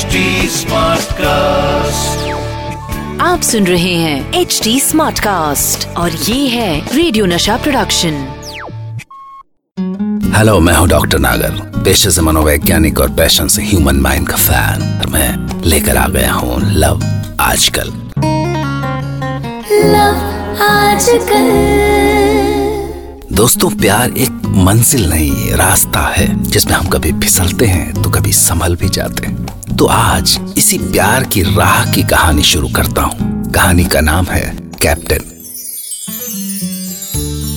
HD cast आप सुन रहे हैं एच डी स्मार्ट कास्ट और ये है रेडियो नशा प्रोडक्शन हेलो मैं हूँ डॉक्टर नागर पेशे से मनोवैज्ञानिक और पैशन से ह्यूमन माइंड का फ़ैन और मैं लेकर आ गया हूँ लव आजकल। दोस्तों प्यार एक मंजिल नहीं रास्ता है जिसमें हम कभी फिसलते हैं तो कभी संभल भी जाते हैं। तो आज इसी प्यार की राह की कहानी शुरू करता हूँ। कहानी का नाम है कैप्टन।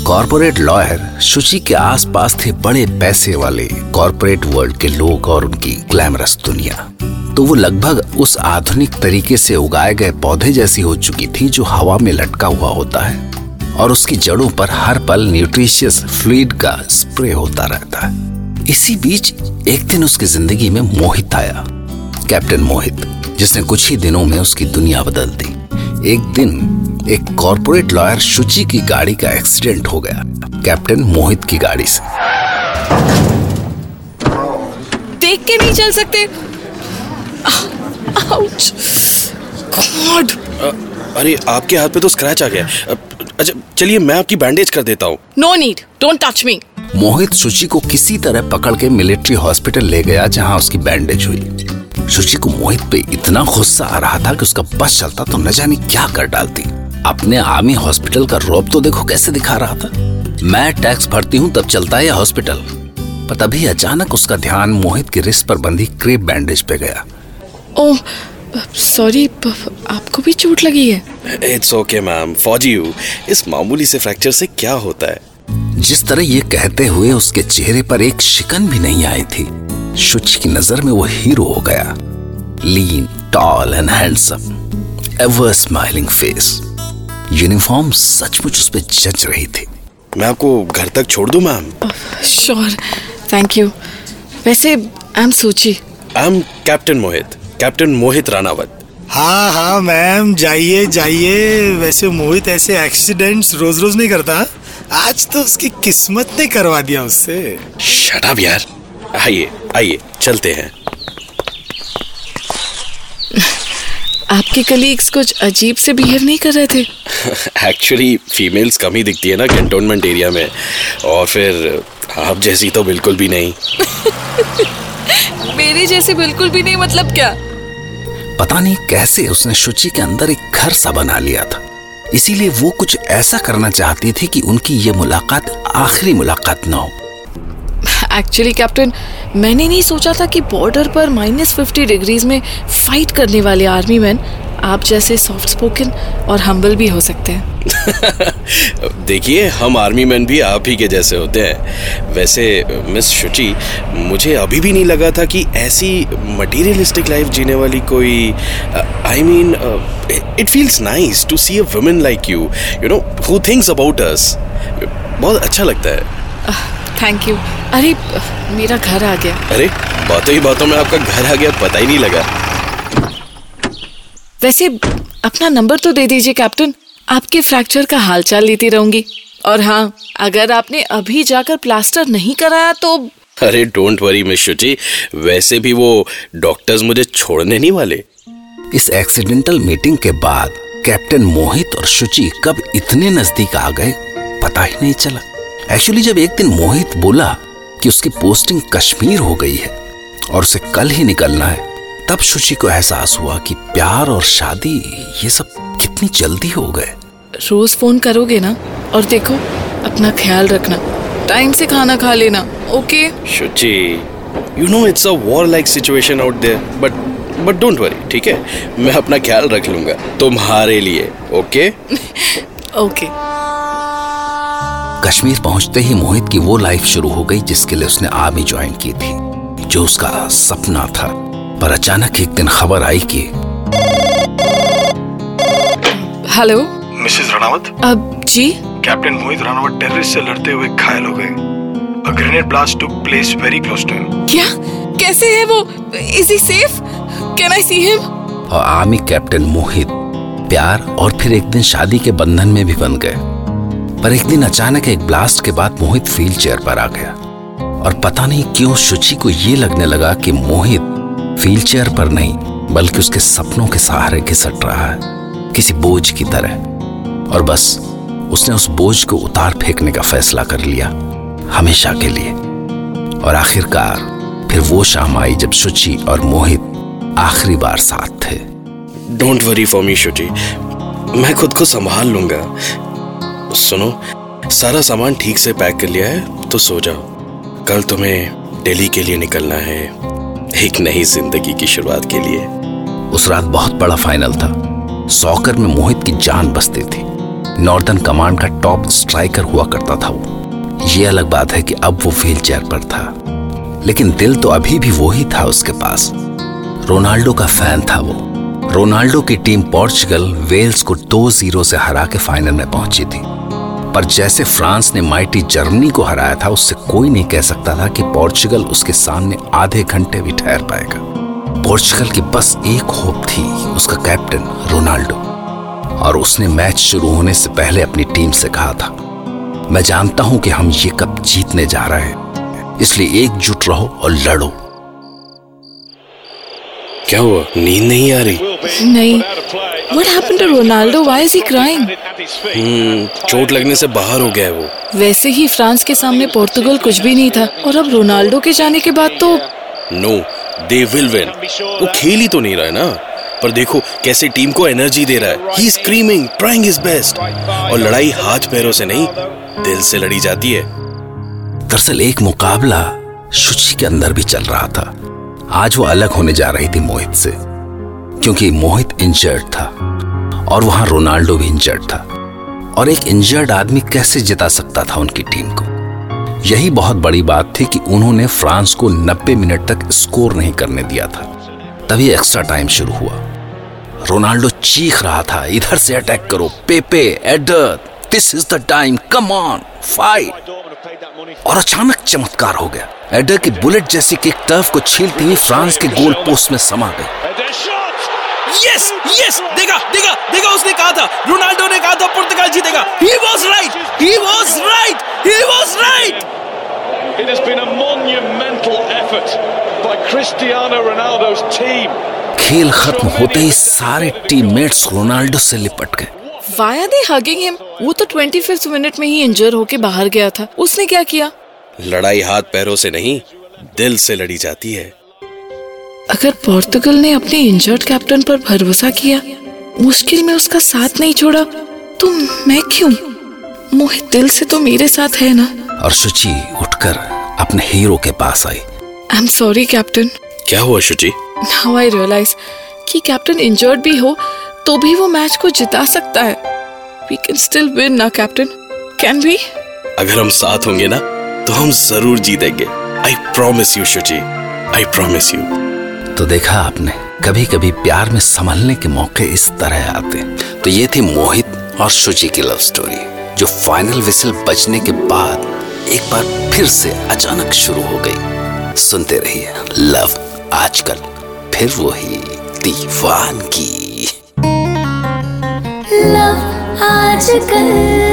कॉरपोरेट लॉयर शुचि के आसपास थे बड़े पैसे वाले कॉरपोरेट वर्ल्ड के लोग और उनकी ग्लैमरस दुनिया। तो वो लगभग उस आधुनिक तरीके से उगाए गए पौधे जैसी हो चुकी थी जो हवा में लटका हुआ होता है और उसकी जड़ों पर हर पल न्यूट्रिशियस फ्लूड का स्प्रे होता रहता है। इसी बीच एक दिन उसकी ज़िंदगी में मोहित आया। कैप्टन मोहित जिसने कुछ ही दिनों में उसकी दुनिया बदल दी। एक दिन एक कॉरपोरेट लॉयर शुचि की गाड़ी का एक्सीडेंट हो गया कैप्टन मोहित की गाड़ी से। देख के नहीं चल सकते। आउच गॉड अरे आपके हाथ पे तो स्क्रैच आ गया। अच्छा चलिए मैं आपकी बैंडेज कर देता हूँ। No need don't touch me Mohit Shuchi को किसी तरह पकड़ के मिलिट्री हॉस्पिटल ले गया जहाँ उसकी बैंडेज हुई। शुचि को मोहित पे इतना गुस्सा आ रहा था कि उसका बस चलता तो न जाने क्या कर डालती। अपने आर्मी हॉस्पिटल का रोब तो देखो कैसे दिखा रहा था। मैं टैक्स भरती हूँ तब चलता है हॉस्पिटल। पर तभी अचानक उसका ध्यान मोहित की रिस्ट पर बंधी क्रेप बैंडेज पे गया। ओह सॉरी आपको भी चोट लगी है। इट्स ओके मैम फौजी हूँ। इस मामूली से फ्रैक्चर से क्या होता है? जिस तरह ये कहते हुए उसके चेहरे पर एक शिकन भी नहीं आई थी शुच की नज़र में वो हीरो हो गया। Lean tall and handsome ever smiling face uniform सचमुच उस पर जच रही थी। मैं आपको घर तक छोड़ दूँ मैम? श्योर थैंक यू वैसे I am Sochi I am captain Mohit captain Mohit Ranawat हाँ हाँ मैम जाइए जाइए। वैसे मोहित ऐसे एक्सीडेंट्स रोज रोज नहीं करता। आज तो उसकी किस्मत ने करवा दिया उससे शट अप यार। आइए आइए चलते हैं। आपके कलीग्स कुछ अजीब से बिहेव नहीं कर रहे थे? एक्चुअली फीमेल्स कम ही दिखती है ना कैंटोनमेंट एरिया में। और फिर आप जैसी तो बिल्कुल भी नहीं। मेरी जैसी बिल्कुल भी नहीं मतलब क्या? पता नहीं कैसे उसने शुचि के अंदर एक घर सा बना लिया था। इसीलिए वो कुछ ऐसा करना चाहती थी कि उनकी ये मुलाकात आखिरी मुलाकात न हो। एक्चुअली कैप्टन मैंने नहीं सोचा था कि बॉर्डर पर माइनस फिफ्टी डिग्रीज में फाइट करने वाले आर्मी मैन आप जैसे सॉफ्ट स्पोकन और हम्बल भी हो सकते हैं। देखिए हम आर्मी मैन भी आप ही के जैसे होते हैं। वैसे मिस शुचि मुझे अभी भी नहीं लगा था कि ऐसी मटेरियलिस्टिक लाइफ जीने वाली कोई I mean it feels nice to see a woman like you you know who thinks about us बहुत अच्छा लगता है। थैंक यू अरे मेरा घर आ गया। अरे बातों ही बातों में आपका घर आ गया पता ही नहीं लगा। वैसे अपना नंबर तो दे दीजिए कैप्टन। आपके फ्रैक्चर का हालचाल लेती रहूँगी। और हाँ अगर आपने अभी जाकर प्लास्टर नहीं कराया तो अरे डोंट वरी मिस शुचि वैसे भी वो डॉक्टर्स मुझे छोड़ने नहीं वाले। इस एक्सीडेंटल मीटिंग के बाद कैप्टन मोहित और शुचि कब इतने नज़दीक आ गए पता ही नहीं चला। एक्चुअली जब एक दिन मोहित बोला कि उसकी पोस्टिंग कश्मीर हो गई है और उसे कल ही निकलना है तब शुचि को एहसास हुआ कि प्यार और शादी ये सब कितनी जल्दी हो गए। रोज फ़ोन करोगे ना और देखो अपना ख्याल रखना टाइम से खाना खा लेना okay? Shuchi you know it's a war like situation out there but but don't worry ठीक है? मैं अपना ख्याल रख लूँगा तुम्हारे लिए ओके? ओके। कश्मीर पहुँचते ही मोहित की वो लाइफ शुरू हो गई जिसके लिए उसने आर्मी ज्वाइन की थी जो उसका सपना था। पर अचानक एक दिन खबर आई कि हेलो? मिसेस राणावत? अब जी? कैप्टन मोहित राणावत टेररिस्ट से लड़ते हुए घायल हो गए। A grenade blast took place very close to him क्या? कैसे है वो? Is he safe can I see him और आर्मी कैप्टन मोहित प्यार और फिर एक दिन शादी के बंधन में भी बन गए। पर एक दिन अचानक एक ब्लास्ट के बाद मोहित व्हील चेयर पर आ गया। और पता नहीं क्यों शुचि को ये लगने लगा कि मोहित व्हील चेयर पर नहीं, बल्कि उसके सपनों के सहारे घिसट रहा है, किसी बोझ की तरह। और बस, उसने उस बोझ को उतार फेंकने का फैसला कर लिया, हमेशा के लिए। और आखिरकार, फिर वो शाम आई जब शुचि और मोहित आखिरी बार साथ थे। Don't worry for me Shuchi. मैं खुद को संभाल लूँगा। सुनो, सारा सामान ठीक से पैक कर लिया है तो सो जाओ। कल तुम्हें दिल्ली के लिए निकलना है। एक नई ज़िंदगी की शुरुआत के लिए। उस रात बहुत बड़ा फाइनल था। सॉकर में मोहित की जान बसती थी। नॉर्दर्न कमांड का टॉप स्ट्राइकर हुआ करता था वो। ये अलग बात है कि अब वो व्हील चेयर पर था। लेकिन दिल तो अभी भी वो ही था उसके पास। रोनाल्डो का फ़ैन था वो। रोनाल्डो की टीम पोर्चुगल, वेल्स को दो ज़ीरो से हरा के फाइनल में पहुँची थी। पर जैसे फ्रांस ने माइटी जर्मनी को हराया था उससे कोई नहीं कह सकता था कि पोर्चुगल उसके सामने आधे घंटे भी ठहर पाएगा। पोर्चुगल की बस एक होप थी उसका कैप्टन रोनाल्डो। और उसने मैच शुरू होने से पहले अपनी टीम से कहा था मैं जानता हूँ कि हम ये कप जीतने जा रहे हैं। इसलिए एकजुट रहो और लड़ो। क्या हुआ? नींद नहीं आ रही। नहीं। What happened to Ronaldo? Why is he crying? हम्म, चोट लगने से बाहर हो गया है वो। वैसे ही फ्रांस के सामने पोर्तुगल कुछ भी नहीं था और अब रोनाल्डो के जाने के बाद तो नो दे विल विन वो खेल ही तो नहीं रहा है ना। पर देखो कैसे टीम को एनर्जी दे रहा है। He screaming trying his best और लड़ाई हाथ पैरों से नहीं दिल से लड़ी जाती है। दरअसल एक मुकाबला शुचि के अंदर भी चल रहा था। आज वो अलग होने जा रही थी मोहित से। क्योंकि मोहित इंजर्ड था और वहाँ रोनाल्डो भी इंजर्ड था। और एक इंजर्ड आदमी कैसे जिता सकता था उनकी टीम को? यही बहुत बड़ी बात थी कि उन्होंने फ्रांस को 90 मिनट तक स्कोर नहीं करने दिया था। तभी एक्स्ट्रा टाइम शुरू हुआ। रोनाल्डो चीख रहा था, इधर से अटैक करो Pepe Eder this is the time come on fight और अचानक चमत्कार हो गया। एडर की बुलेट जैसी किक टर्फ को छीलती हुई फ्रांस के गोल पोस्ट में समा गई। यस यस देखा देखा देखा उसने कहा था रोनाल्डो ने कहा था पुर्तगाल जीतेगा। He was right he was right he was right It has been a monumental effort by Cristiano Ronaldo's team. खेल खत्म होते ही सारे टीममेट्स रोनाल्डो से लिपट गए। Why are they hugging him? वो तो 25th मिनट में ही इंजर होके बाहर गया था। उसने क्या किया? लड़ाई हाथ पैरों से नहीं दिल से लड़ी जाती है। अगर पोर्तुगल ने अपने इंजर्ड कैप्टन पर भरोसा किया मुश्किल में उसका साथ नहीं छोड़ा तो मैं क्यों? मोहित दिल से तो मेरे साथ है ना? और शुचि उठकर अपने हीरो के पास आई। आई एम सॉरी कैप्टन क्या हुआ शुचि? नाउ आई रियलाइज़ कि कैप्टन इंजर्ड भी हो तो भी वो मैच को जिता सकता है। वी कैन स्टिल विन ना कैप्टन कैन वी अगर हम साथ होंगे ना तो हम ज़रूर जीतेंगे। I promise you Shuchi. I promise you तो देखा आपने कभी कभी प्यार में संभलने के मौके इस तरह आते तो ये थी मोहित और शुचि की लव स्टोरी जो फाइनल विसल बजने के बाद एक बार फिर से अचानक शुरू हो गई। सुनते रहिए लव आजकल, फिर वो वही दीवानगी। आजकल।